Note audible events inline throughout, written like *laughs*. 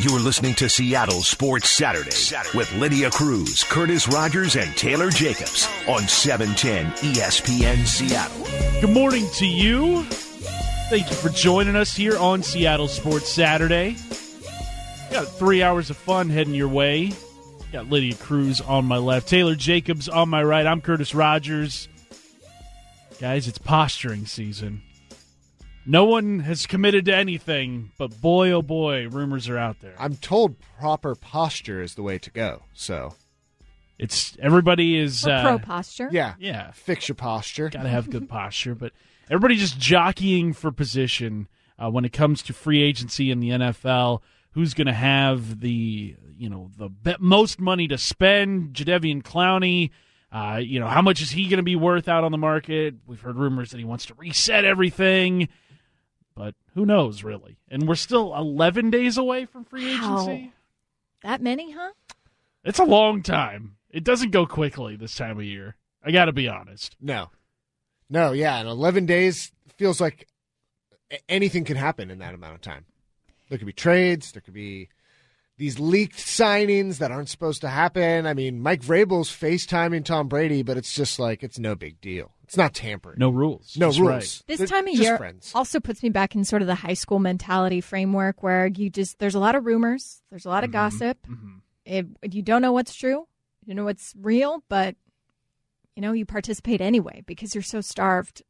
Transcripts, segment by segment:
You're listening to Seattle Sports Saturday, Saturday, with Lydia Cruz, Curtis Rogers, and Taylor Jacobs on 710 ESPN Seattle. Good morning to you. Thank you for joining us here on Seattle Sports Saturday. Got three hours of fun heading your way. Got Lydia Cruz on my left, Taylor Jacobs on my right. I'm Curtis Rogers. Guys, it's posturing season. No one has committed to anything, but boy, oh boy, rumors are out there. I'm told proper posture is the way to go. So, It's everybody is Or uh, pro posture. yeah, Yeah, fix your posture. got to have good posture, but everybody just jockeying for position uh, when it comes to free agency in the NFL. Who's going to have the you know the be- most money to spend? Jadeveon Clowney. Uh, you know how much is he going to be worth out on the market? We've heard rumors that he wants to reset everything, but who knows really? And we're still 11 days away from free Wow. agency. That many, huh? It's a long time. It doesn't go quickly this time of year. I got to be honest. No, no, yeah. And 11 days, feels like anything can happen in that amount of time. There could be trades. There could be these leaked signings that aren't supposed to happen. I mean, Mike Vrabel's FaceTiming Tom Brady, but it's just like it's no big deal. It's not tampering. No rules. no That's rules. right. This They're time of just year friends. also puts me back in sort of the high school mentality framework where you just there's a lot of rumors, there's a lot of mm-hmm. gossip. Mm-hmm. It, you don't know what's true, you know what's real, but you know you participate anyway because you're so starved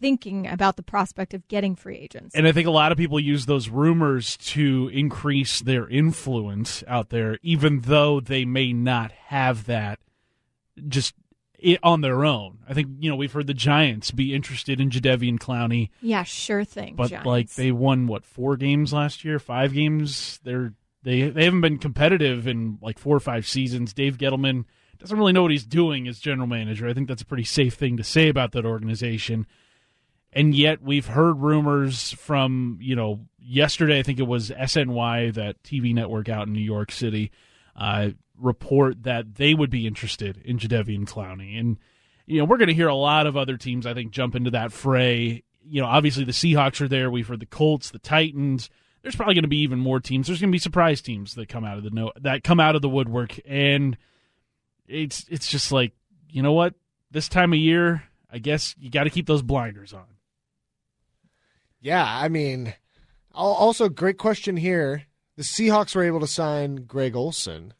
thinking about the prospect of getting free agents. And I think a lot of people use those rumors to increase their influence out there, even though they may not have that just i on their own. I think, you know, we've heard the Giants be interested in Jadeveon Clowney, yeah, sure thing. but Giants. like they won what, four games last year, five games? They're they they haven't been competitive in like four or five seasons. Dave Gettleman doesn't really know what he's doing as general manager. I think that's a pretty safe thing to say about that organization and yet we've heard rumors from you know yesterday i think it was sny that tv network out in new york city uh, report that they would be interested in Jadeveon Clowney. And you know we're going to hear a lot of other teams i think jump into that fray. You know obviously the seahawks are there. We've heard the colts the titans. There's probably going to be even more teams. There's going to be surprise teams that come out of the no that come out of the woodwork. And it's it's just like you know what? This time of year i guess you got to keep those blinders on. Yeah, I mean, also great question here. The Seahawks were able to sign Greg Olsen,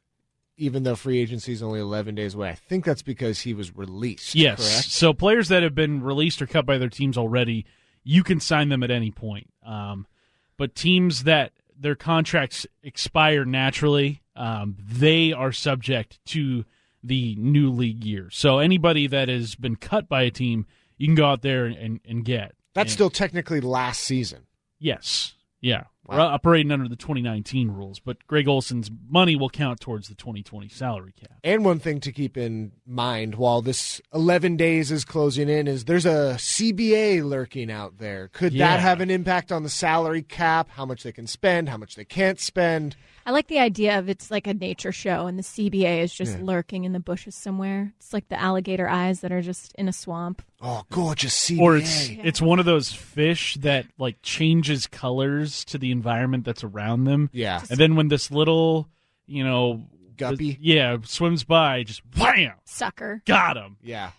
even though free agency is only 11 days away. I think that's because he was released. Yes. correct? So players that have been released or cut by their teams already, you can sign them at any point. Um, but teams that their contracts expire naturally, um, they are subject to the new league year. So anybody that has been cut by a team, you can go out there and, and get. That's And- still technically last season. yes. Yeah. Wow. We're operating under the 2019 rules, but Greg Olsen's money will count towards the 2020 salary cap. And one thing to keep in mind while this 11 days is closing in is there's a CBA lurking out there. Could Yeah. that have an impact on the salary cap, how much they can spend, how much they can't spend? I like the idea of it's like a nature show and the CBA is just lurking in the bushes somewhere. It's like the alligator eyes that are just in a swamp. Oh, gorgeous CBA. or it's it's one of those fish that like changes colors to the environment that's around them. yeah. And then when this little, you know, Guppy? this- yeah, swims by, just wham, Sucker. got him. Yeah.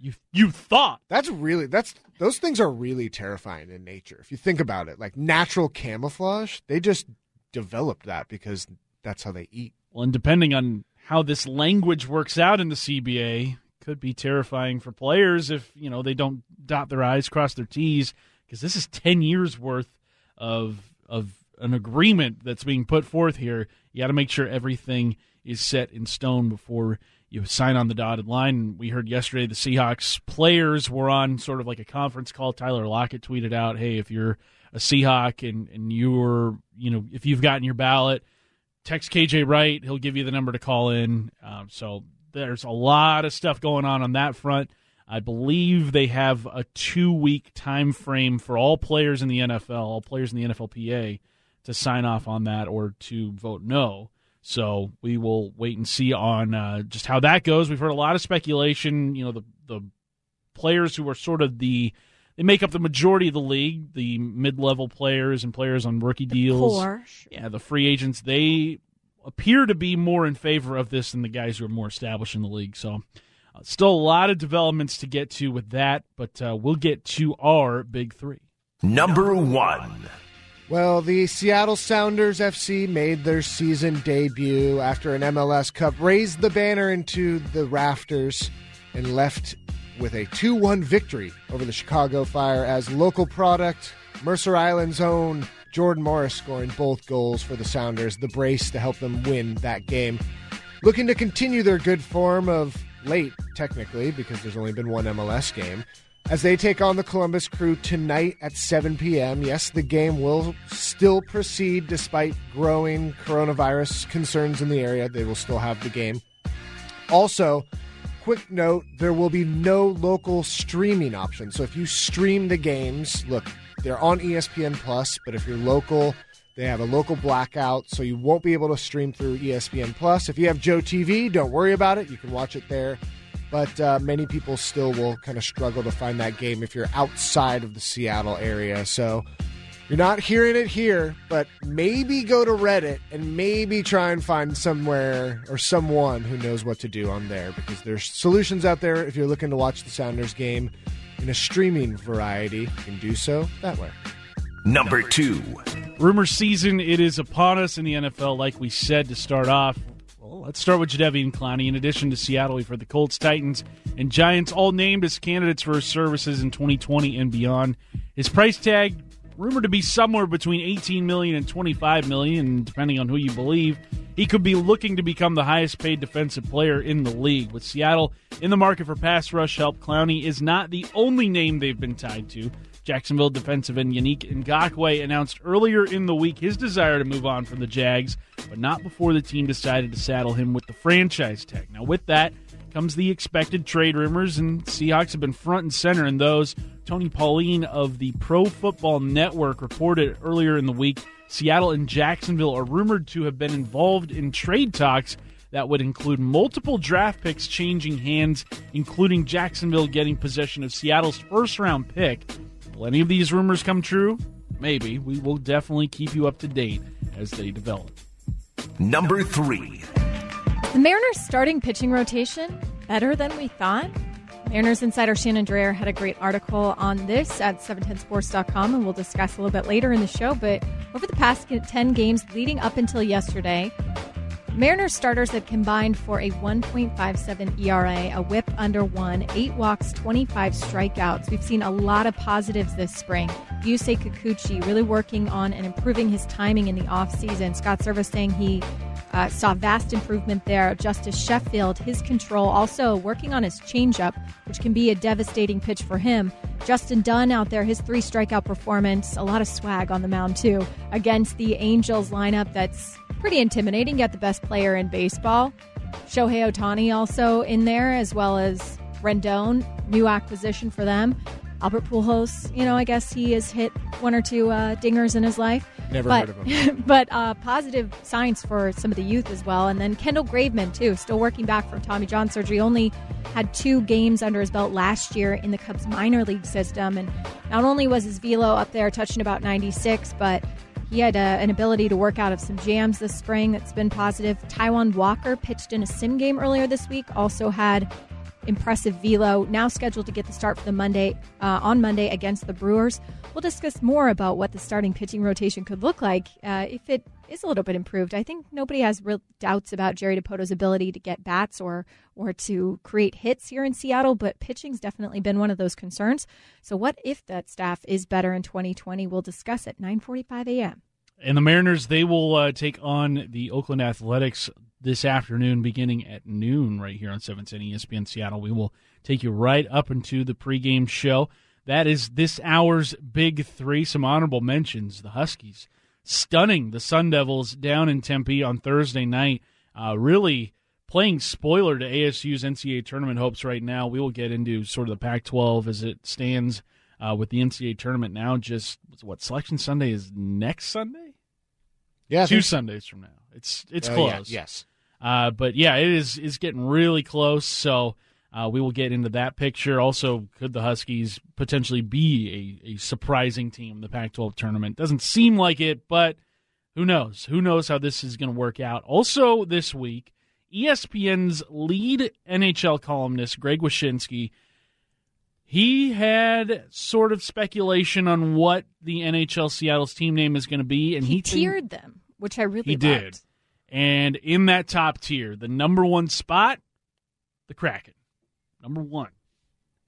You you thought That's really that's those things are really terrifying in nature. If you think about it, like natural camouflage, they just developed that because that's how they eat. well, and depending on how this language works out in the CBA, could be terrifying for players if you know they don't dot their i's, cross their t's, because this is ten years worth of of an agreement that's being put forth here. You got to make sure everything is set in stone before you sign on the dotted line. We heard yesterday the Seahawks players were on sort of like a conference call. Tyler Lockett tweeted out, "Hey, if you're a Seahawk and and you're you know if you've gotten your ballot." text KJ Wright. He'll give you the number to call in. Um, so there's a lot of stuff going on on that front. I believe they have a two week time frame for all players in the NFL, all players in the NFLPA, to sign off on that or to vote no. So we will wait and see on uh, just how that goes. We've heard a lot of speculation. You know, the the players who are sort of the they make up the majority of the league. The mid-level players and players on rookie deals, Poor. yeah, the free agents, they appear to be more in favor of this than the guys who are more established in the league. So, uh, still a lot of developments to get to with that, but uh, we'll get to our big three. Number one. Well, the Seattle Sounders FC made their season debut after an MLS Cup raised the banner into the rafters and left with a 2 1 victory over the Chicago Fire as local product. Mercer Island's own Jordan Morris scoring both goals for the Sounders, the brace to help them win that game. Looking to continue their good form of late, technically, because there's only been one MLS game as they take on the Columbus Crew tonight at 7 p.m. Yes, the game will still proceed despite growing coronavirus concerns in the area. They will still have the game. Also, quick note there will be no local streaming option. So if you stream the games, look, they're on ESPN Plus, but if you're local, they have a local blackout, so you won't be able to stream through ESPN Plus. If you have JOEtv, don't worry about it. You can watch it there but uh, many people still will kind of struggle to find that game if you're outside of the Seattle area. So you're not hearing it here, but maybe go to Reddit and maybe try and find somewhere or someone who knows what to do on there because there's solutions out there if you're looking to watch the Sounders game in a streaming variety. You can do so that way. Number two. Rumor season, it is upon us in the NFL, like we said to start off. Well, let's start with Jadeveon Clowney. In addition to Seattle, heard the Colts, Titans, and Giants all named as candidates for his services in 2020 and beyond. His price tag rumored to be somewhere between 18 million and 25 million, depending on who you believe. He could be looking to become the highest paid defensive player in the league. With Seattle in the market for pass rush help, Clowney is not the only name they've been tied to. Jacksonville defensive end Yannick Ngakoue announced earlier in the week his desire to move on from the Jags, but not before the team decided to saddle him with the franchise tag. Now, with that comes the expected trade rumors, and Seahawks have been front and center in those. Tony Pauline of the Pro Football Network reported earlier in the week Seattle and Jacksonville are rumored to have been involved in trade talks that would include multiple draft picks changing hands, including Jacksonville getting possession of Seattle's first round pick. Will any of these rumors come true? Maybe. We will definitely keep you up to date as they develop. Number three. The Mariners' starting pitching rotation better than we thought. Mariners insider Shannon Drayer had a great article on this at 710sports.com, and we'll discuss a little bit later in the show. But over the past 10 games leading up until yesterday, Mariners starters have combined for a 1.57 ERA, a whip under one, eight walks, 25 strikeouts. We've seen a lot of positives this spring. Yusei Kikuchi really working on and improving his timing in the offseason. Scott Servais saying he uh, saw vast improvement there. Justus Sheffield, his control, also working on his changeup, which can be a devastating pitch for him. Justin Dunn out there, his three strikeout performance, a lot of swag on the mound too, against the Angels lineup that's pretty intimidating. Got the best player in baseball. Shohei Ohtani also in there, as well as Rendon, new acquisition for them. Albert Pujols, you know, I guess he has hit one or two uh, dingers in his life. Never but, heard of him. *laughs* but uh, positive signs for some of the youth as well. And then Kendall Graveman, too, still working back from Tommy John surgery. Only had two games under his belt last year in the Cubs minor league system. And not only was his velo up there touching about 96, but he had uh, an ability to work out of some jams this spring that's been positive. Taijuan Walker pitched in a sim game earlier this week, also had impressive velo. Now scheduled to get the start for the Monday uh, on Monday against the Brewers. We'll discuss more about what the starting pitching rotation could look like uh, if it is a little bit improved. I think nobody has real doubts about Jerry Dipoto's ability to get bats or or to create hits here in Seattle, but pitching's definitely been one of those concerns. So, what if that staff is better in 2020? We'll discuss at 9:45 a.m. And the Mariners, they will uh, take on the Oakland Athletics this afternoon, beginning at noon, right here on 710 ESPN Seattle. We will take you right up into the pregame show. That is this hour's big three. Some honorable mentions: the Huskies stunning the Sun Devils down in Tempe on Thursday night. Uh, really playing spoiler to ASU's NCAA tournament hopes right now. We will get into sort of the Pac-12 as it stands uh, with the NCAA tournament now. Just what Selection Sunday is next Sunday Yeah, I two think- Sundays from now. It's it's Oh, close. yeah, yes. Uh, but yeah, it is is getting really close. So Uh, we will get into that picture. Also, could the Huskies potentially be a, a surprising team in the Pac 12 tournament? Doesn't seem like it, but who knows? Who knows how this is going to work out? Also, this week, ESPN's lead NHL columnist, Greg Wyshynski, he had sort of speculation on what the NHL Seattle's team name is going to be, and he, he, tiered them, which I really he liked. did. And in that top tier, the number one spot, the Kraken, number one.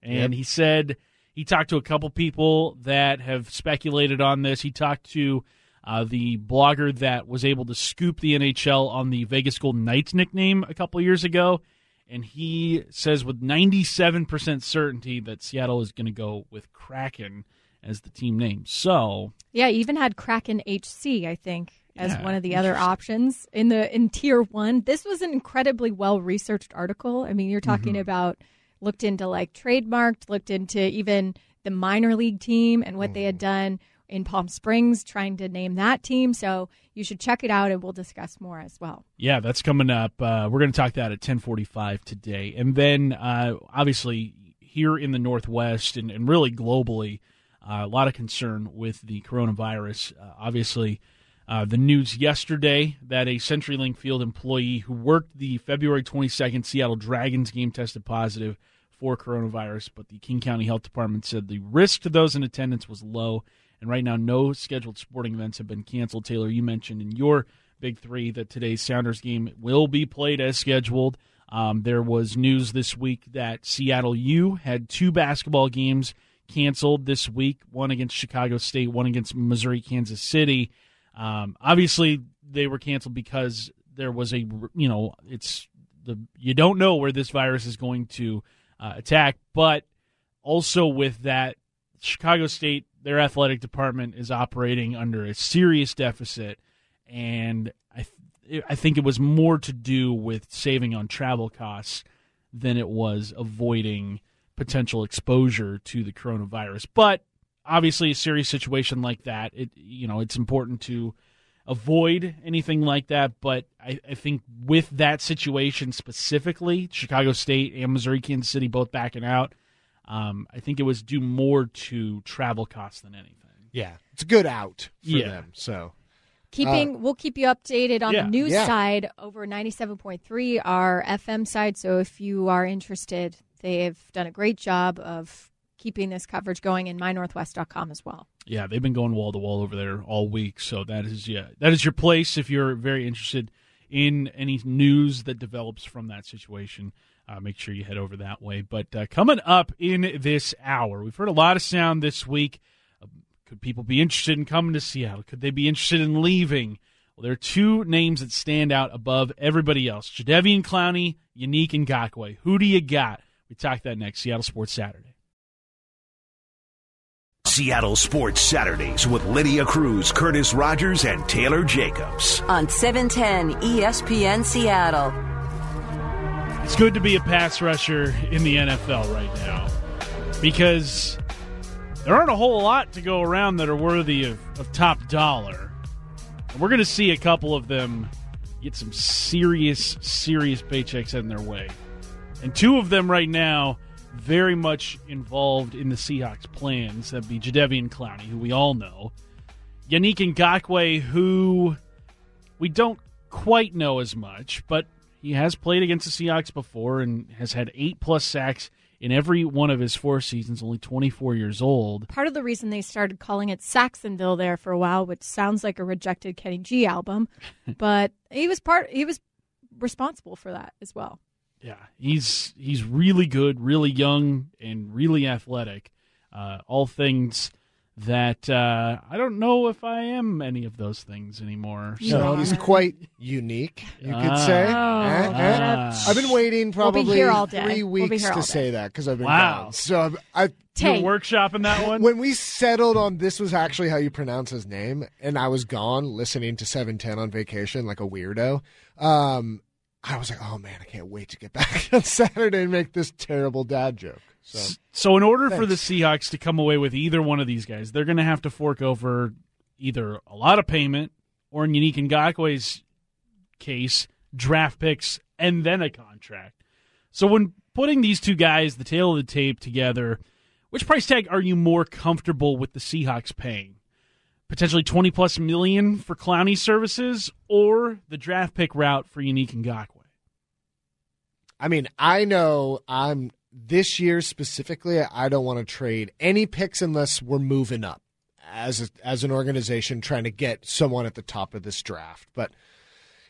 And Yep. he said he talked to a couple people that have speculated on this. He talked to uh, the blogger that was able to scoop the NHL on the Vegas Golden Knights nickname a couple years ago. And he says with 97% certainty that Seattle is going to go with Kraken as the team name. So, Yeah, even had Kraken HC, I think, as Yeah, one of the other options in the in tier one. This was an incredibly well researched article. I mean, you're talking Mm-hmm. about looked into like trademarked, looked into even the minor league team and what they Mm. had done in Palm Springs, trying to name that team. So you should check it out, and we'll discuss more as well. Yeah, that's coming up. Uh, we're going to talk that at 1045 today. And then, uh, obviously, here in the Northwest and, and really globally, a lot of concern with the coronavirus. Uh, obviously, uh, the news yesterday that a CenturyLink Field employee who worked the February 22nd Seattle Dragons game tested positive for coronavirus, but the King County Health Department said the risk to those in attendance was low. And right now, no scheduled sporting events have been canceled. Taylor, you mentioned in your big three that today's Sounders game will be played as scheduled. Um, there was news this week that Seattle U had two basketball games canceled this week. One against Chicago State, one against Missouri, Kansas City. Um, obviously, they were canceled because there was a, you know, it's the, you don't know where this virus is going to uh, attack, but also with that, Chicago State, their athletic department is operating under a serious deficit, and I th- I think it was more to do with saving on travel costs than it was avoiding potential exposure to the coronavirus. But obviously, a serious situation like that, it you know it's important to avoid anything like that. But I, I think with that situation specifically, Chicago State and Missouri Kansas City both backing out. Um, I think it was due more to travel costs than anything. Yeah, it's a good out for Yeah. them. So Keeping, we'll keep you updated on Yeah. the news Yeah. side over 97.3, our FM side. So if you are interested, they've done a great job of keeping this coverage going in mynorthwest.com as well. Yeah, they've been going wall to wall over there all week. So that is yeah, that is your place if you're very interested in any news that develops from that situation. Uh, make sure you head over that way. But uh, coming up in this hour, we've heard a lot of sound this week. Uh, could people be interested in coming to Seattle? Could they be interested in leaving? Well, there are two names that stand out above everybody else: Jadeveon Clowney, Unique Ngakoue. Who do you got? We talk that next. Seattle Sports Saturday. Seattle Sports Saturdays with Lydia Cruz, Curtis Rogers, and Taylor Jacobs. on 710 ESPN Seattle. It's good to be a pass rusher in the NFL right now because there aren't a whole lot to go around that are worthy of, of top dollar. And we're going to see a couple of them get some serious, serious paychecks in their way. And two of them right now very much involved in the Seahawks' plans. That'd be Jadeveon Clowney, who we all know. Yannick Ngakoue, who we don't quite know as much, but he has played against the Seahawks before and has had eight plus sacks in every one of his four seasons, only 24 years old. Part of the reason they started calling it Sacksonville there for a while, which sounds like a rejected Kenny G album, *laughs* but he was part he was responsible for that as well. Yeah, he's he's really good, really young, and really athletic. Uh, all things that uh, I don't know if I am any of those things anymore. So are. he's quite unique, you could Ah. say. Ah. I've been waiting We'll be probably here all day. three We'll be weeks all to day. say that because I've been Wow. gone. So I've, I, Tay, You're workshopping that *laughs* one. when we settled on this was actually how you pronounce his name, and I was gone listening to 710 on vacation like a weirdo. Um, I was like, oh man, I can't wait to get *laughs* back on Saturday and make this terrible dad joke. So So, in order for the Seahawks to come away with either one of these guys, they're going to have to fork over either a lot of payment or, in Unique Ngakoue's case, draft picks and then a contract. So, when putting these two guys, the tail of the tape, together, which price tag are you more comfortable with the Seahawks paying? Potentially 20 plus million for Clowney services or the draft pick route for Yannick Ngakoue? I mean, I know I'm this year specifically, I don't want to trade any picks unless we're moving up as a, as an organization trying to get someone at the top of this draft. But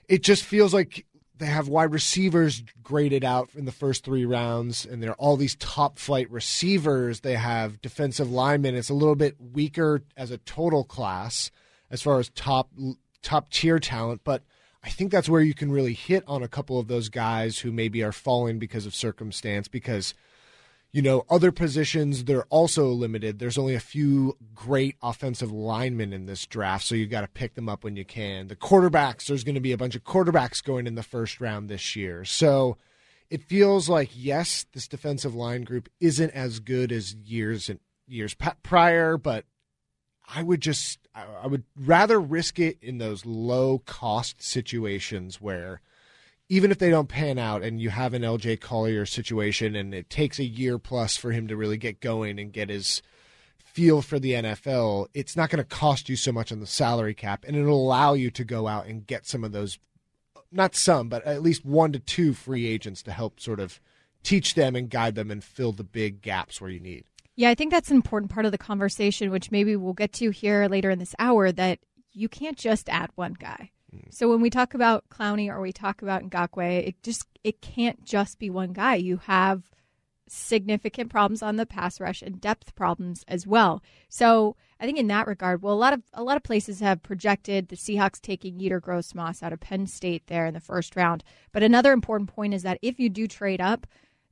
it just feels like they have wide receivers graded out in the first three rounds, and they're all these top flight receivers. They have defensive linemen. It's a little bit weaker as a total class as far as top top tier talent, but I think that's where you can really hit on a couple of those guys who maybe are falling because of circumstance because you know other positions they're also limited. There's only a few great offensive linemen in this draft so you've got to pick them up when you can. The quarterbacks there's going to be a bunch of quarterbacks going in the first round this year. So it feels like yes this defensive line group isn't as good as years and years prior but I would just I would rather risk it in those low cost situations where even if they don't pan out and you have an LJ Collier situation and it takes a year plus for him to really get going and get his feel for the NFL, it's not going to cost you so much on the salary cap and it'll allow you to go out and get some of those not some, but at least one to two free agents to help sort of teach them and guide them and fill the big gaps where you need. Yeah, I think that's an important part of the conversation, which maybe we'll get to here later in this hour, that you can't just add one guy. Mm. So when we talk about Clowney or we talk about Ngakoue, it just it can't just be one guy. You have significant problems on the pass rush and depth problems as well. So I think in that regard, well, a lot of a lot of places have projected the Seahawks taking Yetur Gross-Matos out of Penn State there in the first round. But another important point is that if you do trade up,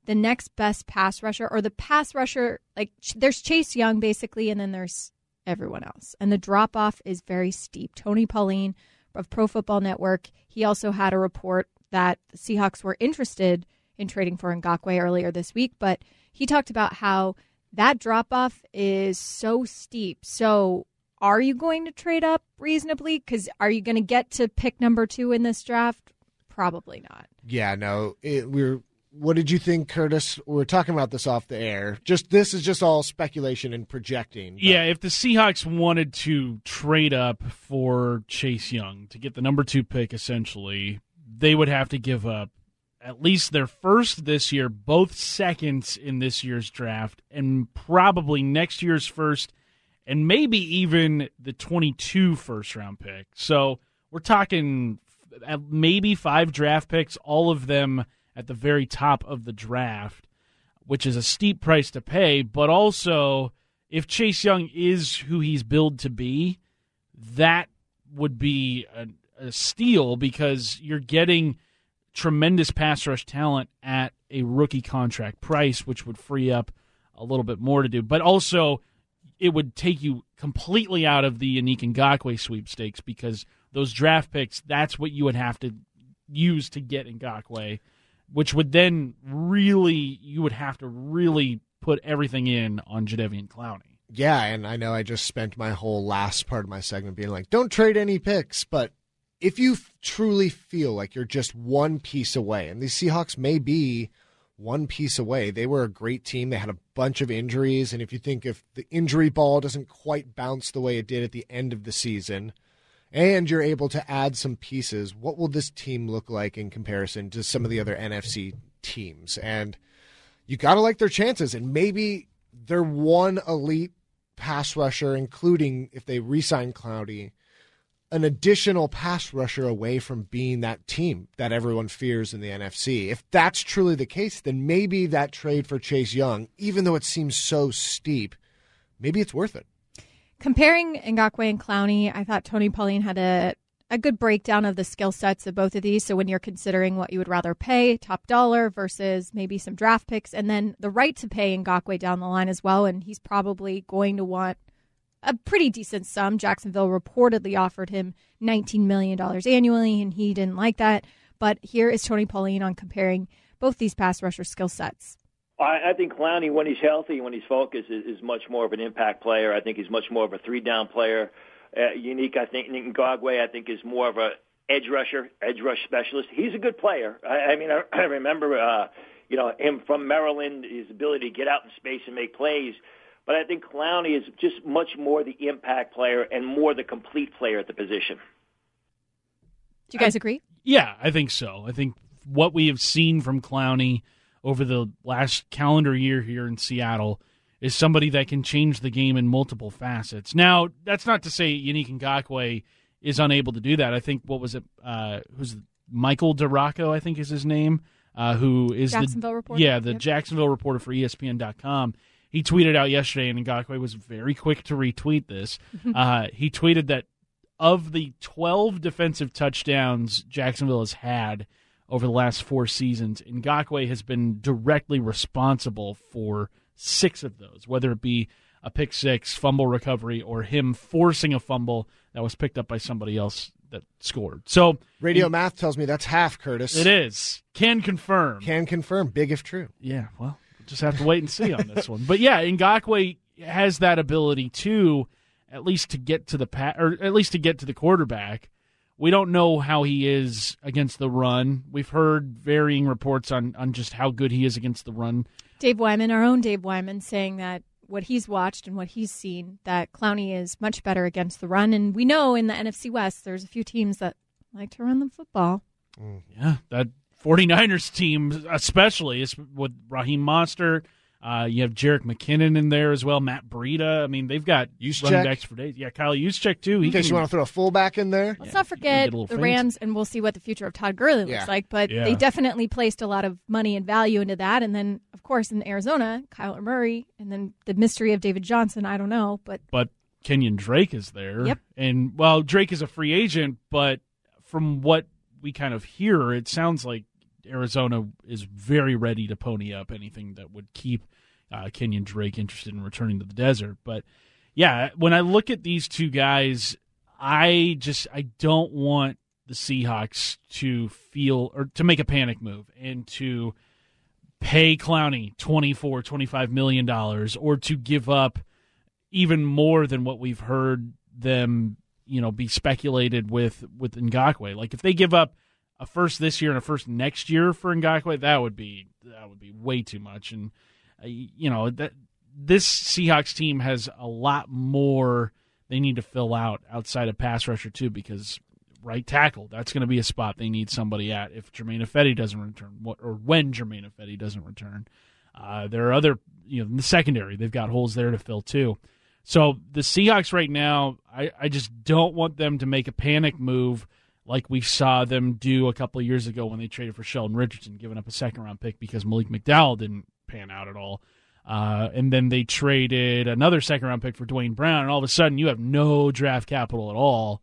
the next best pass rusher or the pass rusher like there's Chase Young basically and then there's everyone else. And the drop off is very steep. Tony Pauline of Pro Football Network, he also had a report that the Seahawks were interested in trading for Ngakoue earlier this week, but he talked about how that drop off is so steep. So are you going to trade up reasonably? Because are you going to get to pick number two in this draft? Probably not. Yeah, no. It, we're what did you think, Curtis? We are talking about this off the air. Just this is just all speculation and projecting. But. Yeah, if the Seahawks wanted to trade up for Chase Young to get the number two pick, essentially, they would have to give up at least their first this year, both seconds in this year's draft, and probably next year's first, and maybe even the 22 first round pick. So we're talking maybe five draft picks, all of them at the very top of the draft, which is a steep price to pay. But also, if Chase Young is who he's billed to be, that would be a, a steal because you're getting tremendous pass rush talent at a rookie contract price, which would free up a little bit more to do. But also, it would take you completely out of the Yannick Ngakoue sweepstakes because those draft picks, that's what you would have to use to get Ngakoue which would then really you would have to really put everything in on Jadeveon Clowney. Yeah, and I know I just spent my whole last part of my segment being like, don't trade any picks, but if you f- truly feel like you're just one piece away, and the Seahawks may be one piece away, they were a great team. They had a bunch of injuries, and if you think if the injury ball doesn't quite bounce the way it did at the end of the season, and you're able to add some pieces, what will this team look like in comparison to some of the other NFC teams? And you got to like their chances. And maybe they're one elite pass rusher, including if they re sign Clowney, an additional pass rusher away from being that team that everyone fears in the NFC. If that's truly the case, then maybe that trade for Chase Young, even though it seems so steep, maybe it's worth it. Comparing Ngakoue and Clowney, I thought Tony Pauline had a a good breakdown of the skill sets of both of these. So when you're considering what you would rather pay, top dollar versus maybe some draft picks, and then the right to pay Ngakoue down the line as well, and he's probably going to want a pretty decent sum. Jacksonville reportedly offered him $19 million annually, and he didn't like that. But here is Tony Pauline on comparing both these pass rusher skill sets. I, I think Clowney, when he's healthy, when he's focused, is, is much more of an impact player. I think he's much more of a three-down player. Uh, Yannick, I think Ngakoue, I think, is more of a edge rusher, edge rush specialist. He's a good player. I, I mean, I, I remember uh, you know him from Maryland, his ability to get out in space and make plays. But I think Clowney is just much more the impact player and more the complete player at the position. Do you guys agree? Yeah, I think so. I think what we have seen from Clowney over the last calendar year here in Seattle is somebody that can change the game in multiple facets. Now, that's not to say Yannick Ngakoue is unable to do that. I think what was it? Uh, who's Michael DiRocco? I think is his name. Uh, who is Jacksonville the reporter? yeah the Yep. Jacksonville reporter for ESPN.com. He tweeted out yesterday, and Ngakoue was very quick to retweet this. *laughs* uh, he tweeted that of the 12 defensive touchdowns Jacksonville has had over the last four seasons, Ngakoue has been directly responsible for six of those, whether it be a pick six, fumble recovery, or him forcing a fumble that was picked up by somebody else that scored. So Radio math tells me that's half, Curtis. it is. Can confirm. Can confirm, big if true. Yeah, well, we'll just have to wait and see on this one. But yeah, Ngakoue has that ability too, at least to get to the pa- or at least to get to the quarterback. We don't know how he is against the run. We've heard varying reports on on just how good he is against the run. Dave Wyman, our own Dave Wyman, saying that what he's watched and what he's seen, that Clowney is much better against the run. And we know in the NFC West, there's a few teams that like to run the football. Mm. Yeah, that 49ers team especially is with Raheem Mostert. Uh, you have Jerick McKinnon in there as well, Matt Breida. I mean, they've got Juszczyk. running backs for days. Yeah, Kyle Juszczyk too. He In case can- you want to throw a fullback in there. Let's Yeah, not forget get a little the fancy. Rams, and we'll see what the future of Todd Gurley looks Yeah. like. But Yeah. they definitely placed a lot of money and value into that. And then, of course, in Arizona, Kyler Murray, and then the mystery of David Johnson. I don't know, but but Kenyon Drake is there. Yep. And well, Drake is a free agent, but from what we kind of hear, it sounds like Arizona is very ready to pony up anything that would keep uh, Kenyon Drake interested in returning to the desert. But yeah, when I look at these two guys, I just I don't want the Seahawks to feel or to make a panic move and to pay Clowney 24 25 million dollars or to give up even more than what we've heard them, you know, be speculated with with Ngakoue. Like if they give up a first this year and a first next year for Ngakoue, that would be that would be way too much. And uh, you know that this Seahawks team has a lot more they need to fill out outside of pass rusher too, because right tackle that's going to be a spot they need somebody at if Germain Ifedi doesn't return, what- or when Germain Ifedi doesn't return. Uh, there are other, you know, in the secondary they've got holes there to fill too. So the Seahawks right now, I, I just don't want them to make a panic move like we saw them do a couple of years ago when they traded for Sheldon Richardson, giving up a second round pick because Malik McDowell didn't pan out at all. Uh, and then they traded another second round pick for Duane Brown, and all of a sudden you have no draft capital at all.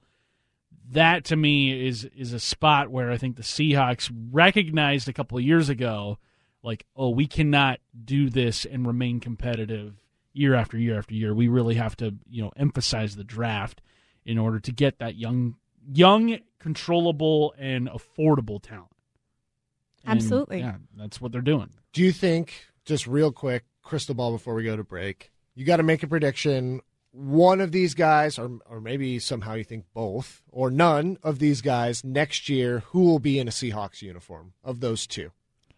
That to me is is a spot where I think the Seahawks recognized a couple of years ago, like, oh, we cannot do this and remain competitive year after year after year. We really have to, you know, emphasize the draft in order to get that young, young, controllable, and affordable talent. And, Absolutely. yeah, that's what they're doing. Do you think, just real quick, crystal ball before we go to break, you got to make a prediction? One of these guys, or or maybe somehow you think both, or none of these guys next year, who will be in a Seahawks uniform of those two?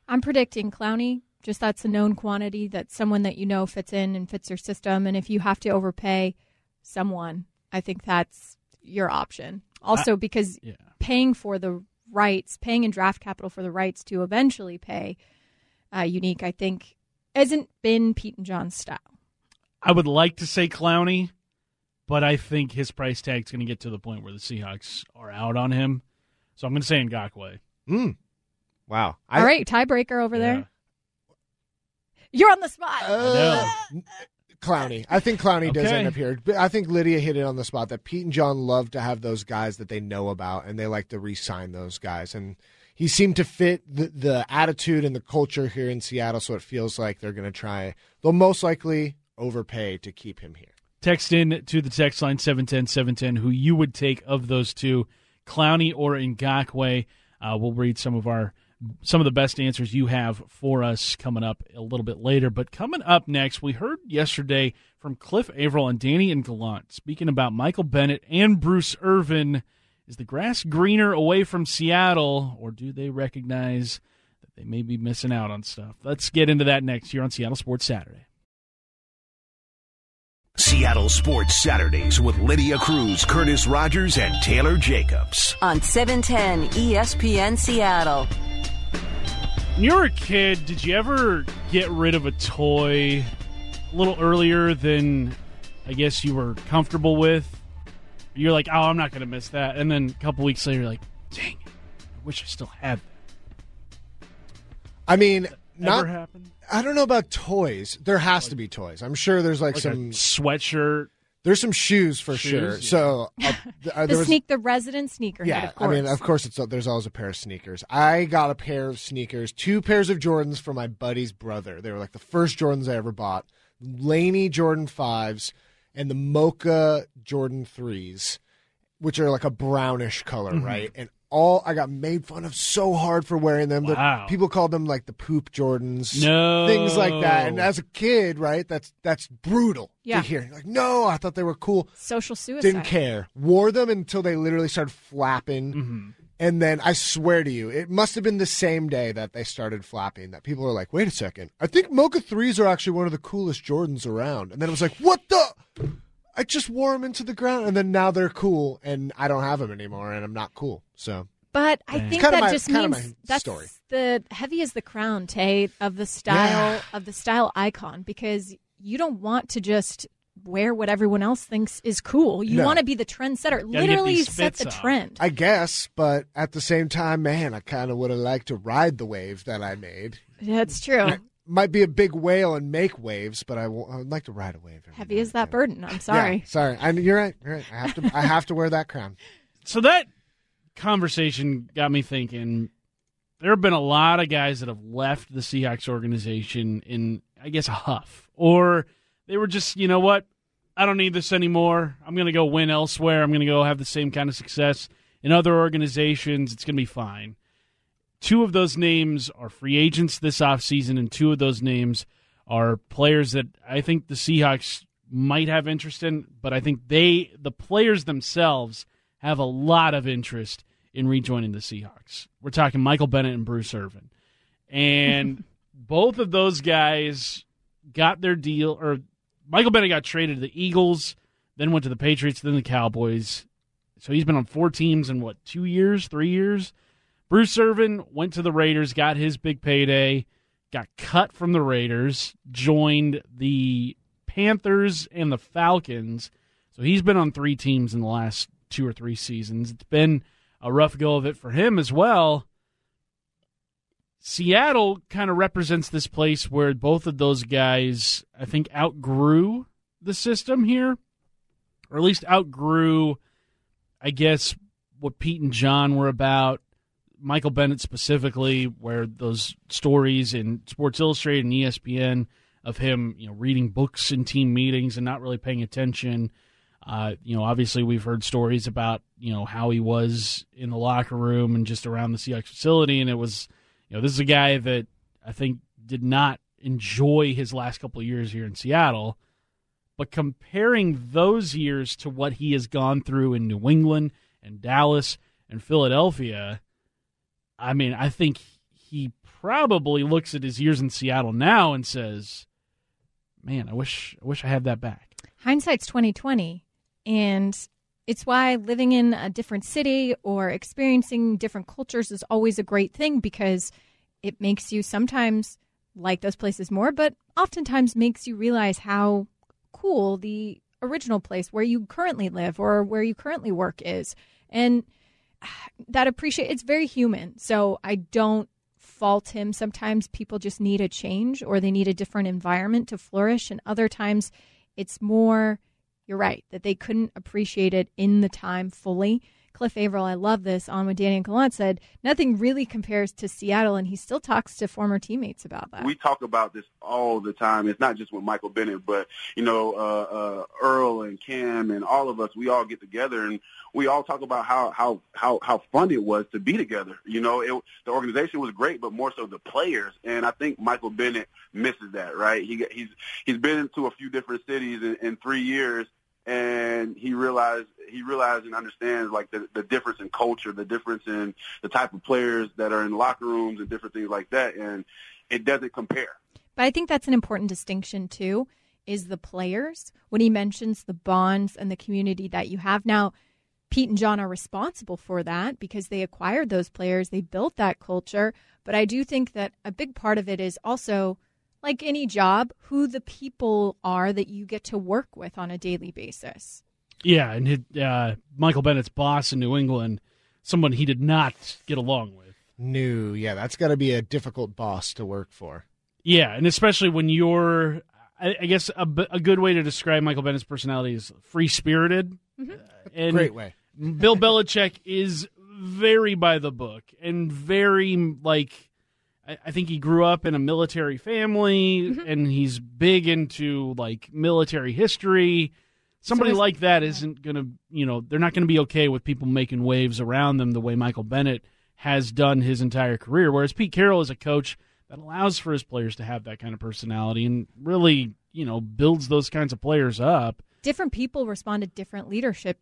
I'm predicting Clowney. Just that's a known quantity. that someone that you know fits in and fits your system. And if you have to overpay someone, I think that's your option. Also, because Yeah. paying for the rights, paying in draft capital for the rights to eventually pay uh, Unique, I think, hasn't been Pete and John's style. I would like to say Clowney, but I think his price tag's going to get to the point where the Seahawks are out on him. So I'm going to say Ngakoue. Mm. Wow. I, All right, tiebreaker over Yeah. there. You're on the spot. Uh, Clowney. I think Clowney does end up here. But I think Lydia hit it on the spot that Pete and John love to have those guys that they know about and they like to re sign those guys. And he seemed to fit the, the attitude and the culture here in Seattle, so it feels like they're going to try, they'll most likely overpay to keep him here. Text in to the text line 710 710 who you would take of those two, Clowney or Ngakoue. Uh, we'll read some of our some of the best answers you have for us coming up a little bit later. But coming up next, we heard yesterday from Cliff Avril and Danny and Gallant speaking about Michael Bennett and Bruce Irvin. Is the grass greener away from Seattle, or do they recognize that they may be missing out on stuff. Let's get into that next here on Seattle Sports Saturday. Seattle Sports Saturdays with Lydia Cruz, Curtis Rogers, and Taylor Jacobs. On 710 ESPN Seattle. When you were a kid, did you ever get rid of a toy a little earlier than I guess you were comfortable with? You're like, oh, I'm not going to miss that. And then a couple weeks later, you're like, dang it, I wish I still had that. I mean, not. happened? I don't know about toys. There has to be toys. I'm sure there's like, Like some. a sweatshirt. There's some shoes for Shoes, sure. yeah. So uh, uh, *laughs* The there was, sneak, the resident sneaker. Yeah, of course. I mean, of course, it's there's always a pair of sneakers. I got a pair of sneakers, two pairs of Jordans for my buddy's brother. They were like the first Jordans I ever bought. Laney Jordan fives and the Mocha Jordan threes, which are like a brownish color, Mm-hmm. right? And all I got made fun of so hard for wearing them. The- Wow. People called them like the poop Jordans, No. things like that. And as a kid, right, that's that's brutal Yeah. to hear. Like, no, I thought they were cool Social suicide. didn't care. Wore them until they literally started flapping. Mm-hmm. And then I swear to you, it must have been the same day that they started flapping that people are like, wait a second. I think Mocha 3s are actually one of the coolest Jordans around. And then it was like, what the? I just wore them into the ground. And then now they're cool and I don't have them anymore and I'm not cool. So But I think that my- just means my that's story. the heavy is the crown, Tay, of the style Yeah. of the style icon because you don't want to just wear what everyone else thinks is cool. You No. want to be the trendsetter. get Literally set the on. trend. I guess, but at the same time, man, I kind of would have liked to ride the wave that I made. That's true. *laughs* Might be a big whale and make waves, but I, w- I would like to ride a wave. Heavy is that burden. I'm sorry. Yeah, sorry. *laughs* I, you're right. You're right. I have to. I have to wear that crown. *laughs* So that conversation got me thinking. There have been a lot of guys that have left the Seahawks organization in, I guess, a huff, or they were just, you know what, I don't need this anymore. I'm going to go win elsewhere. I'm going to go have the same kind of success in other organizations. It's going to be fine. Two of those names are free agents this offseason, and two of those names are players that I think the Seahawks might have interest in, but I think they, the players themselves, have a lot of interest in rejoining the Seahawks. We're talking Michael Bennett and Bruce Irvin. And *laughs* both of those guys got their deal, or Michael Bennett got traded to the Eagles, then went to the Patriots, then the Cowboys. So he's been on four teams in what, two years, three years? Bruce Irvin went to the Raiders, got his big payday, got cut from the Raiders, joined the Panthers and the Falcons. So he's been on three teams in the last two or three seasons. It's been a rough go of it for him as well. Seattle kind of represents this place where both of those guys, I think, outgrew the system here, or at least outgrew, I guess, what Pete and John were about. Michael Bennett specifically, where those stories in Sports Illustrated and ESPN of him, you know, reading books in team meetings and not really paying attention. Uh, you know, obviously we've heard stories about you know how he was in the locker room and just around the Seahawks facility, and it was, you know, this is a guy that I think did not enjoy his last couple of years here in Seattle. But comparing those years to what he has gone through in New England and Dallas and Philadelphia, I mean, I think he probably looks at his years in Seattle now and says, "Man, I wish I wish I had that back." Hindsight's 2020, and it's why living in a different city or experiencing different cultures is always a great thing because it makes you sometimes like those places more, but oftentimes makes you realize how cool the original place where you currently live or where you currently work is. And *sighs* that appreciate it's very human. So I don't fault him. Sometimes people just need a change or they need a different environment to flourish and other times it's more you're right that they couldn't appreciate it in the time fully. Cliff Avril, I love this on what Danny and Gallant said. Nothing really compares to Seattle, and he still talks to former teammates about that. We talk about this all the time. It's not just with Michael Bennett, but you know, uh, uh, Earl and Cam and all of us. We all get together and we all talk about how how how how fun it was to be together. You know, it, the organization was great, but more so the players. And I think Michael Bennett misses that. Right? He he's he's been to a few different cities in, in three years. And he realized he realized and understands like the, the difference in culture, the difference in the type of players that are in locker rooms and different things like that, and it doesn't compare. But I think that's an important distinction too. Is the players when he mentions the bonds and the community that you have now. Pete and John are responsible for that because they acquired those players, they built that culture. But I do think that a big part of it is also, like any job, who the people are that you get to work with on a daily basis. Yeah, and his, uh, Michael Bennett's boss in New England, someone he did not get along with. No, yeah, that's got to be a difficult boss to work for. Yeah, and especially when you're, I, I guess a, a good way to describe Michael Bennett's personality is free spirited. Mm-hmm. And Great way. Bill Belichick is very by the book and very like. I, I think he grew up in a military family, Mm-hmm. and he's big into like military history. Somebody is- like that isn't going to, you know, they're not going to be okay with people making waves around them the way Michael Bennett has done his entire career. Whereas Pete Carroll is a coach that allows for his players to have that kind of personality and really, you know, builds those kinds of players up. different people respond to different leadership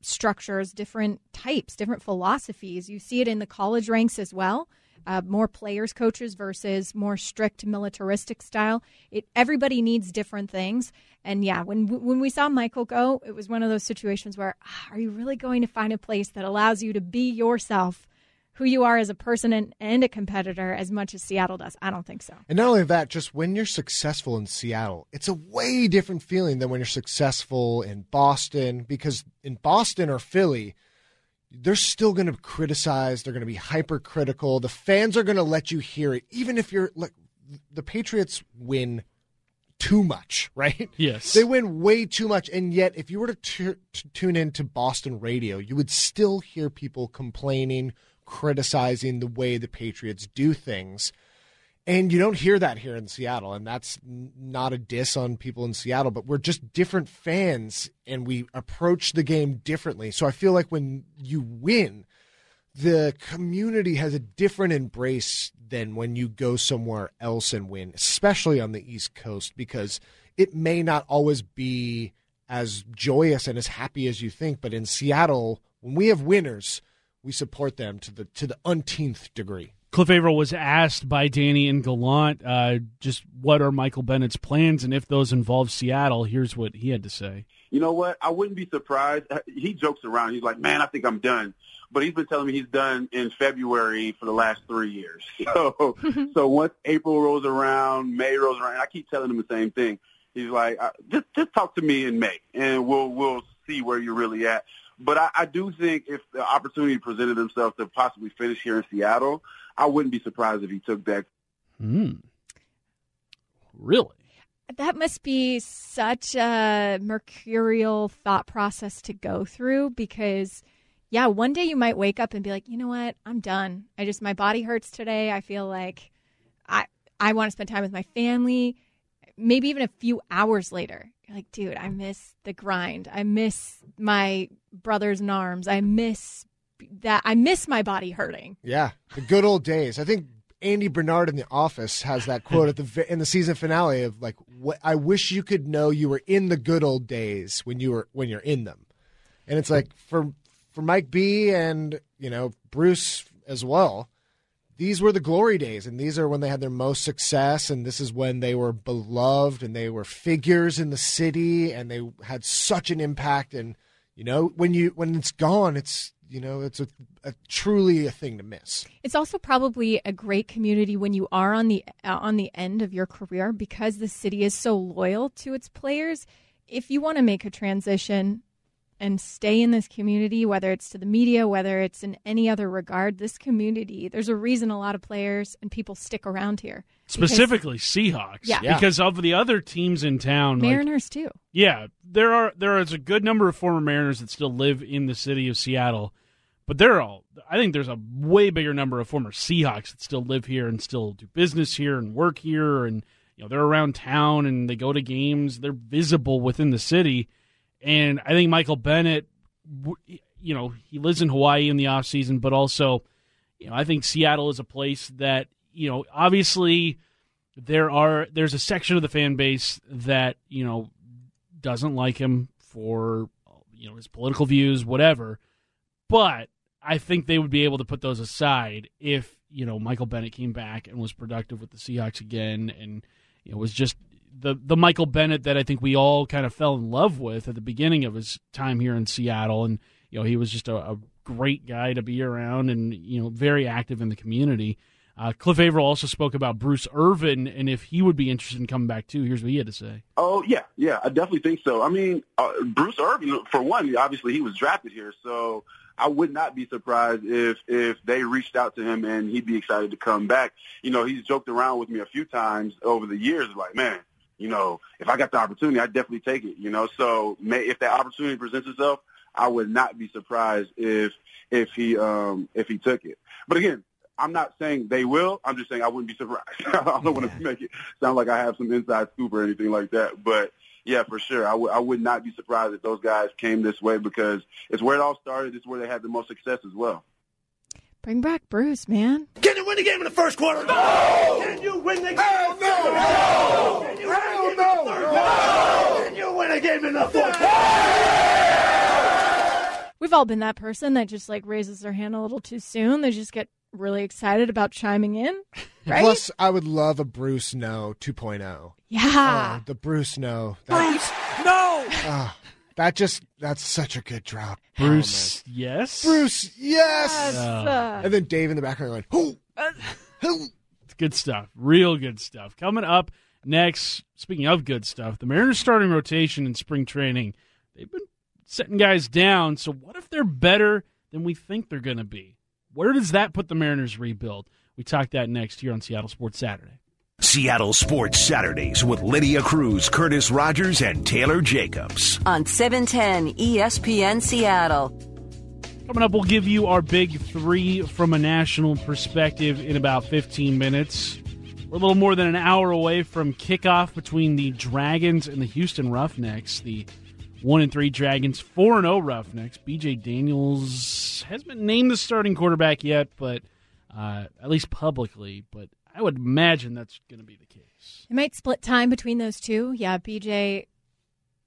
structures, different types, different philosophies. You see it in the college ranks as well. Uh, more players coaches versus more strict militaristic style. It everybody needs different things, and yeah, when when we saw Michael go, it was one of those situations where ah, are you really going to find a place that allows you to be yourself, who you are as a person and, and a competitor, as much as Seattle does? I don't think so. And not only that, just when you're successful in Seattle, it's a way different feeling than when you're successful in Boston. Because in Boston or Philly, they're still going to criticize. They're going to be hypercritical. The fans are going to let you hear it, even if you're like the Patriots win too much, *laughs* right? Yes. They win way too much, and yet if you were to, tu- to tune into Boston radio, you would still hear people complaining, criticizing the way the Patriots do things. And you don't hear that here in Seattle, and that's not a diss on people in Seattle, but we're just different fans, and we approach the game differently. So I feel like when you win, the community has a different embrace than when you go somewhere else and win, especially on the East Coast, because it may not always be as joyous and as happy as you think. But in Seattle, when we have winners, we support them to the to the unteenth degree. Cliff Avril was asked by Danny and Gallant uh, just what are Michael Bennett's plans and if those involve Seattle. Here's what he had to say. You know what? I wouldn't be surprised. He jokes around. He's like, "Man, I think I'm done." But he's been telling me he's done in February for the last three years. *laughs* So, *laughs* so once April rolls around, May rolls around, I keep telling him the same thing. He's like, "Uh, "Just, just talk to me in May, and we'll we'll see where you're really at." But I, I do think if the opportunity presented himself to possibly finish here in Seattle, I wouldn't be surprised if he took that. Hmm. Really? That must be such a mercurial thought process to go through because, yeah, one day you might wake up and be like, you know what, I'm done. I just my body hurts today. I feel like I I want to spend time with my family. Maybe even a few hours later, you're like, dude, I miss the grind. I miss my brothers in arms. I miss that. I miss my body hurting. Yeah, the good old days. I think Andy Bernard in The Office has that quote at the in the season finale of like, "What I wish you could know you were in the good old days when you were when you're in them," and it's like for for Mike B and you know Bruce as well. These were the glory days, and these are when they had their most success, and this is when they were beloved, and they were figures in the city, and they had such an impact. And you know, when you when it's gone, it's you know, it's a, a truly a thing to miss. It's also probably a great community when you are on the uh, on the end of your career because the city is so loyal to its players. If you want to make a transition and stay in this community, whether it's to the media, whether it's in any other regard, this community, there's a reason a lot of players and people stick around here. Because Specifically Seahawks. Yeah. Yeah. Because of the other teams in town. like- Mariners too. Yeah, there are there is a good number of former Mariners that still live in the city of Seattle, but they're all. I think there's a way bigger number of former Seahawks that still live here and still do business here and work here, and you know they're around town and they go to games. They're visible within the city, and I think Michael Bennett, you know, he lives in Hawaii in the off season, but also, you know, I think Seattle is a place that you know obviously there are there's a section of the fan base that you know doesn't like him for you know his political views, whatever. But I think they would be able to put those aside if you know Michael Bennett came back and was productive with the Seahawks again, and you know was just the the Michael Bennett that I think we all kind of fell in love with at the beginning of his time here in Seattle, and you know he was just a, a great guy to be around, and you know very active in the community. Uh, Cliff Avril also spoke about Bruce Irvin and if he would be interested in coming back too. Here's what he had to say. Oh yeah, yeah, I definitely think so. I mean, uh, Bruce Irvin, for one, obviously he was drafted here, so I would not be surprised if if they reached out to him and he'd be excited to come back. You know, he's joked around with me a few times over the years, like, man, you know, if I got the opportunity, I'd definitely take it. You know, so may, if that opportunity presents itself, I would not be surprised if if he um if he took it. But again, I'm not saying they will. I'm just saying I wouldn't be surprised. *laughs* I don't want to make it sound like I have some inside scoop or anything like that. But yeah, for sure, I, w- I would not be surprised if those guys came this way because it's where it all started. It's where they had the most success as well. Bring back Bruce, man. Can you win the game in the first quarter? No! Can you win the game Hell in the no! no! Can you Hell win the game no! in the third no! quarter? Can you win a game in the fourth quarter? We've all been that person that just like raises their hand a little too soon. They just get really excited about chiming in. *laughs* Right? Plus, I would love a Bruce No 2.0. Yeah. Oh, the Bruce No. That, Bruce, no! Uh, that just, that's such a good drop. Bruce, oh, yes. Bruce, yes. yes. Uh, and then Dave in the background going, who? Uh, who? It's good stuff. Real good stuff. Coming up next, speaking of good stuff, the Mariners starting rotation in spring training, they've been setting guys down. So what if they're better than we think they're going to be? Where does that put the Mariners rebuild? We talk that next here on Seattle Sports Saturday. Seattle Sports Saturdays with Lydia Cruz, Curtis Rogers, and Taylor Jacobs. On 710 ESPN Seattle. Coming up, we'll give you our big three from a national perspective in about 15 minutes. We're a little more than an hour away from kickoff between the Dragons and the Houston Roughnecks. The one and three Dragons, four and zero oh Roughnecks. B.J. Daniels hasn't been named the starting quarterback yet, but uh, at least publicly. But I would imagine that's going to be the case. It might split time between those two. Yeah, B.J.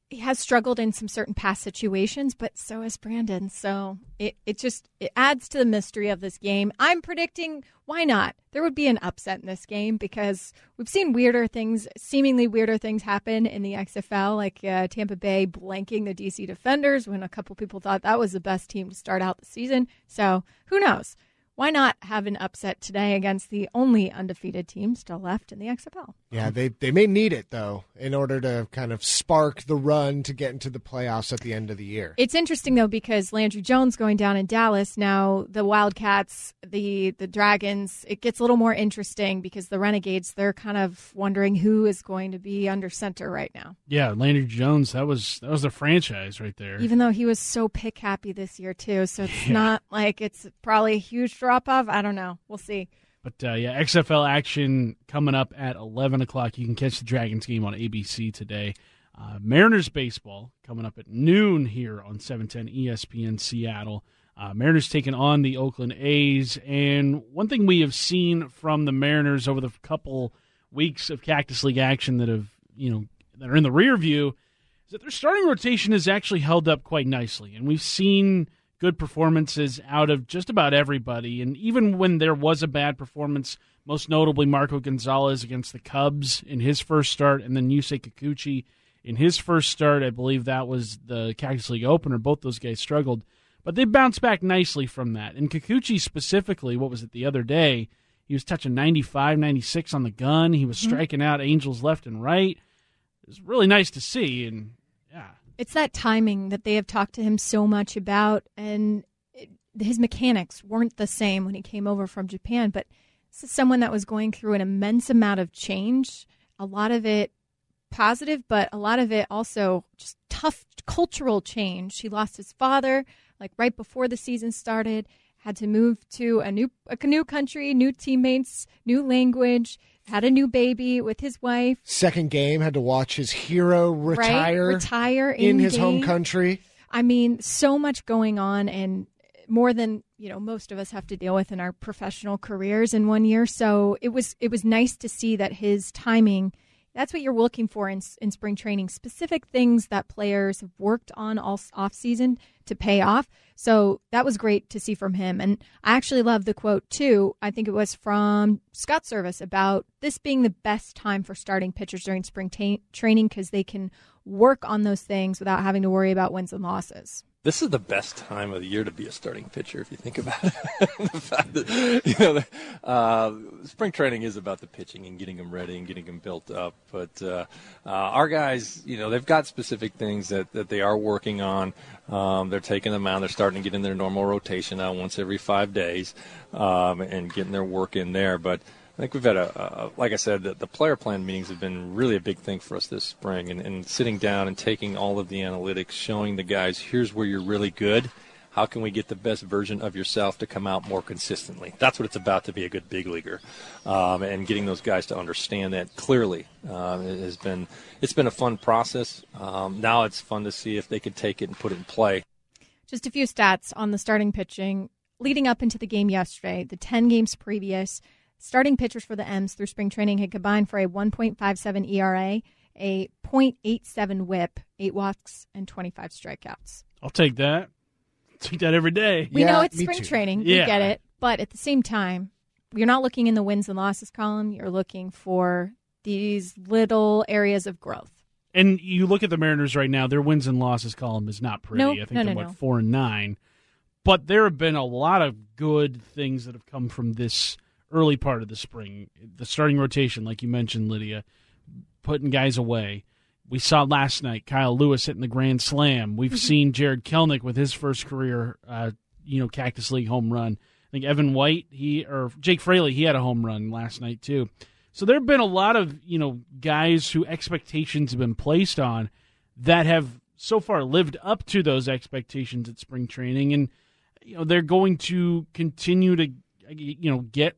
He has struggled in some certain past situations, but so has Brandon. So it, it just it adds to the mystery of this game. I'm predicting why not? There would be an upset in this game because we've seen weirder things, seemingly weirder things happen in the XFL, like uh, Tampa Bay blanking the DC Defenders when a couple people thought that was the best team to start out the season. So who knows? Why not have an upset today against the only undefeated team still left in the XFL? Yeah, they they may need it though in order to kind of spark the run to get into the playoffs at the end of the year. It's interesting though because Landry Jones going down in Dallas now, the Wildcats, the the Dragons, it gets a little more interesting because the Renegades they're kind of wondering who is going to be under center right now. Yeah, Landry Jones, that was that was the franchise right there. Even though he was so pick happy this year too, so it's yeah. not like it's probably a huge draw drop. I don't know. We'll see. But uh, yeah, XFL action coming up at 11 o'clock. You can catch the Dragons game on ABC today. Uh, Mariners baseball coming up at noon here on 710 ESPN Seattle. Uh, Mariners taking on the Oakland A's. And one thing we have seen from the Mariners over the couple weeks of Cactus League action that have, you know, that are in the rear view is that their starting rotation has actually held up quite nicely. And we've seen – good performances out of just about everybody. And even when there was a bad performance, most notably Marco Gonzalez against the Cubs in his first start, and then Yusei Kikuchi in his first start, I believe that was the Cactus League opener. Both those guys struggled, but they bounced back nicely from that. And Kikuchi specifically, what was it the other day? He was touching 95, 96 on the gun. He was mm-hmm. striking out Angels left and right. It was really nice to see. And yeah, it's that timing that they have talked to him so much about, and it, his mechanics weren't the same when he came over from Japan. But this is someone that was going through an immense amount of change. A lot of it positive, but a lot of it also just tough cultural change. He lost his father like right before the season started, had to move to a new a new country, new teammates, new language had a new baby with his wife. Second game, had to watch his hero retire, right? retire in, in his home country. I mean, so much going on, and more than you know most of us have to deal with in our professional careers in one year. So it was it was nice to see that his timing That's what you're looking for in, in spring training, specific things that players have worked on all off season to pay off. So that was great to see from him. And I actually love the quote too. I think it was from Scott Servais about this being the best time for starting pitchers during spring ta- training because they can work on those things without having to worry about wins and losses this is the best time of the year to be a starting pitcher if you think about it. *laughs* the fact that you know, uh, spring training is about the pitching and getting them ready and getting them built up. But uh, uh, our guys, you know, they've got specific things that, that they are working on. Um, they're taking them out. They're starting to get in their normal rotation now once every five days um, and getting their work in there. But I think we've had a, a like I said, the, the, player plan meetings have been really a big thing for us this spring, and, and sitting down and taking all of the analytics, showing the guys, here's where you're really good. How can we get the best version of yourself to come out more consistently? That's what it's about to be a good big leaguer, um, and getting those guys to understand that clearly um, it has been it's been a fun process. Um, now it's fun to see if they can take it and put it in play. Just a few stats on the starting pitching leading up into the game yesterday. The ten games previous. Starting pitchers for the M's through spring training had combined for a 1.57 ERA, a .87 WHIP, eight walks, and 25 strikeouts. I'll take that. take that every day. We Yeah, know it's spring too. training. Yeah. We get it. But at the same time, you're not looking in the wins and losses column. You're looking for these little areas of growth. And you look at the Mariners right now; their wins and losses column is not pretty. Nope. I think No, they're no, what no. four and nine. But there have been a lot of good things that have come from this early part of the spring. The starting rotation, like you mentioned, Lydia, putting guys away. We saw last night Kyle Lewis hitting the grand slam. We've seen Jarred Kelenic with his first career, uh, you know, Cactus League home run. I think Evan White, he or Jake Fraley, he had a home run last night too. So there have been a lot of you know guys who expectations have been placed on that have so far lived up to those expectations at spring training, and you know they're going to continue to you know get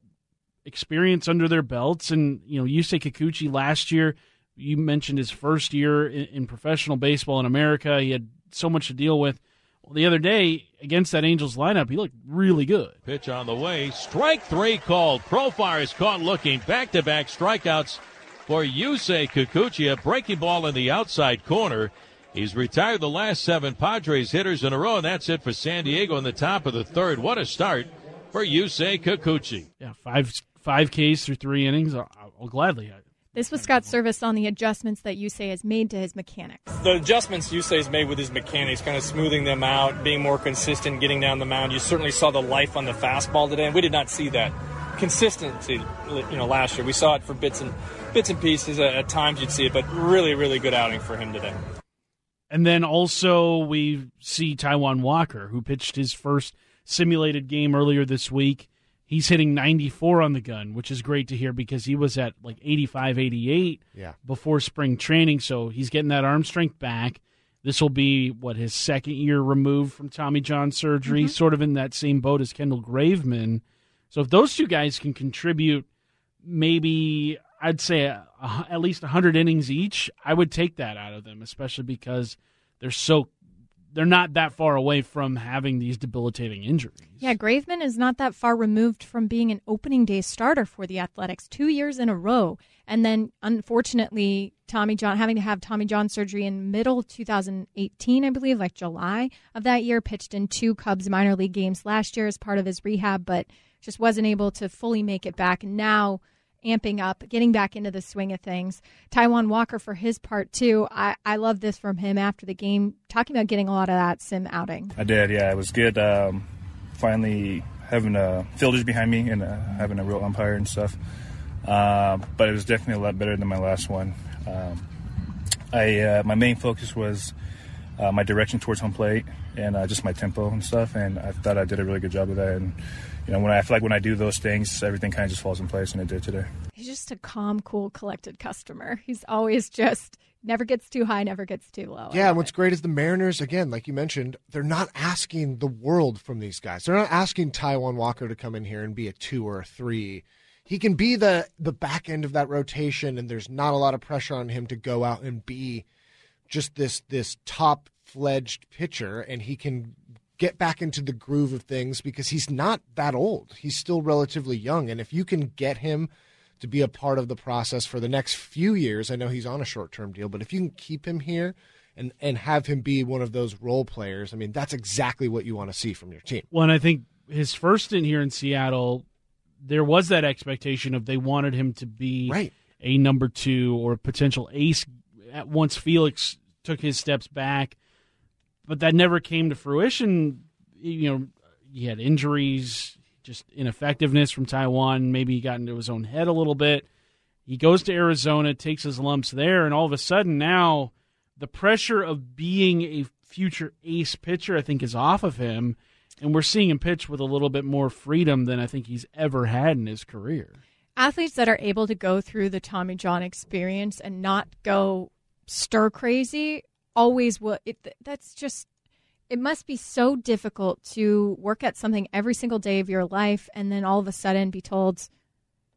experience under their belts. And you know, Yusei Kikuchi last year, you mentioned his first year in, in professional baseball in America. He had so much to deal with. Well, the other day against that Angels lineup, he looked really good. Pitch on the way. Strike three called. Profar is caught looking. Back to back strikeouts for Yusei Kikuchi. A breaking ball in the outside corner. He's retired the last seven Padres hitters in a row, and that's it for San Diego in the top of the third. What a start for Yusei Kikuchi. Yeah, five five Ks through three innings. I'll, I'll gladly. This was Scott Servais on the adjustments that Yusei has made to his mechanics. The adjustments Yusei has made with his mechanics, kind of smoothing them out, being more consistent, getting down the mound. You certainly saw the life on the fastball today, and we did not see that consistency. You know, last year we saw it for bits and bits and pieces. At, at times you'd see it, but really, really good outing for him today. And then also we see Taijuan Walker, who pitched his first simulated game earlier this week. He's hitting 94 on the gun, which is great to hear because he was at like 85, 88 Yeah. before spring training. So he's getting that arm strength back. This will be what his second year removed from Tommy John surgery, mm-hmm. sort of in that same boat as Kendall Graveman. So if those two guys can contribute, maybe I'd say a, a, at least 100 innings each, I would take that out of them, especially because they're so they're not that far away from having these debilitating injuries. Yeah, Graveman is not that far removed from being an opening day starter for the Athletics two years in a row. And then, unfortunately, Tommy John having to have Tommy John surgery in middle 2018, I believe, like July of that year, pitched in two Cubs minor league games last year as part of his rehab, but just wasn't able to fully make it back. And now, amping up, getting back into the swing of things. Taijuan Walker, for his part, too, I, I love this from him after the game, talking about getting a lot of that sim outing. I did, yeah. It was good. Um, finally having a fielders behind me and uh, having a real umpire and stuff. Uh, but it was definitely a lot better than my last one. Um, I uh, my main focus was uh, my direction towards home plate and uh, just my tempo and stuff. And I thought I did a really good job of that. And you know, when I, I feel like when I do those things, everything kind of just falls in place, and it did today. He's just a calm, cool, collected customer. He's always just never gets too high, never gets too low. Yeah, and what's great is the Mariners, again, like you mentioned, they're not asking the world from these guys. They're not asking Taijuan Walker to come in here and be a two or a three. He can be the the back end of that rotation, and there's not a lot of pressure on him to go out and be just this this top fledged pitcher, and he can get back into the groove of things because he's not that old. He's still relatively young, and if you can get him to be a part of the process for the next few years. I know he's on a short term deal, but if you can keep him here and, and have him be one of those role players, I mean, that's exactly what you want to see from your team. Well, and I think his first in here in Seattle, there was that expectation of they wanted him to be right. a number two or potential ace at once Felix took his steps back, but that never came to fruition. You know, he had injuries, just ineffectiveness from Taijuan. Maybe he got into his own head a little bit. He goes to Arizona, takes his lumps there, and all of a sudden now the pressure of being a future ace pitcher, I think, is off of him. And we're seeing him pitch with a little bit more freedom than I think he's ever had in his career. Athletes that are able to go through the Tommy John experience and not go stir crazy always will. It, that's just it must be so difficult to work at something every single day of your life and then all of a sudden be told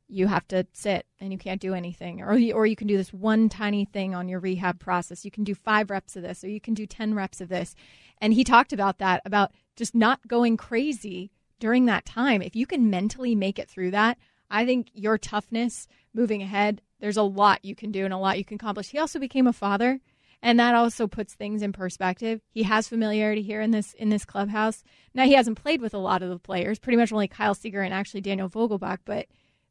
you have to sit and you can't do anything or you, or you can do this one tiny thing on your rehab process. You can do 5 reps of this or you can do 10 reps of this. And he talked about that about just not going crazy during that time. If you can mentally make it through that i think your toughness moving ahead there's a lot you can do and a lot you can accomplish. He also became a father and that also puts things in perspective. He has familiarity here in this in this clubhouse. Now he hasn't played with a lot of the players, pretty much only Kyle Seager and actually Daniel Vogelbach, but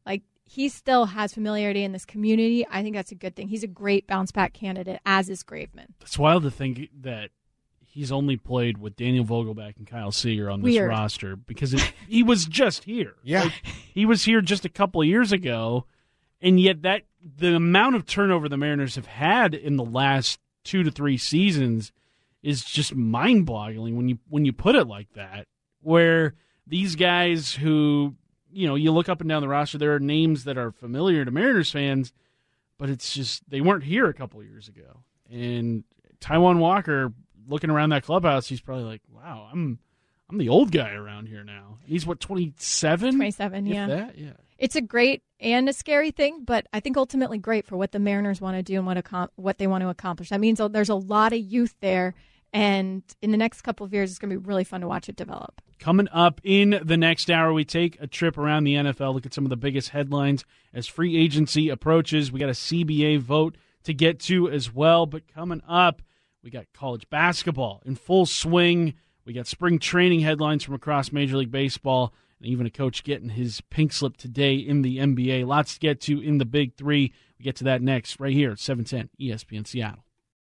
like he still has familiarity in this community. I think that's a good thing. He's a great bounce back candidate, as is Graveman. It's wild to think that he's only played with Daniel Vogelbach and Kyle Seager on this Weird. roster because it, he was just here. *laughs* Yeah. Like, he was here just a couple of years ago, and yet that the amount of turnover the Mariners have had in the last two to three seasons is just mind boggling when you when you put it like that. Where these guys who you know you look up and down the roster, there are names that are familiar to Mariners fans, but it's just they weren't here a couple years ago. And Taijuan Walker, looking around that clubhouse, he's probably like, "Wow, I'm I'm the old guy around here now." He's what twenty seven, 27, yeah. that? yeah. It's a great and a scary thing, but I think ultimately great for what the Mariners want to do and what what they want to accomplish. That means oh, there's a lot of youth there, and in the next couple of years, it's going to be really fun to watch it develop. Coming up in the next hour, we take a trip around the NFL, look at some of the biggest headlines as free agency approaches. We got a CBA vote to get to as well. But coming up, we got college basketball in full swing. We got spring training headlines from across Major League Baseball, even a coach getting his pink slip today in the NBA. Lots to get to in the big three. We get to that next, right here at 710 ESPN Seattle.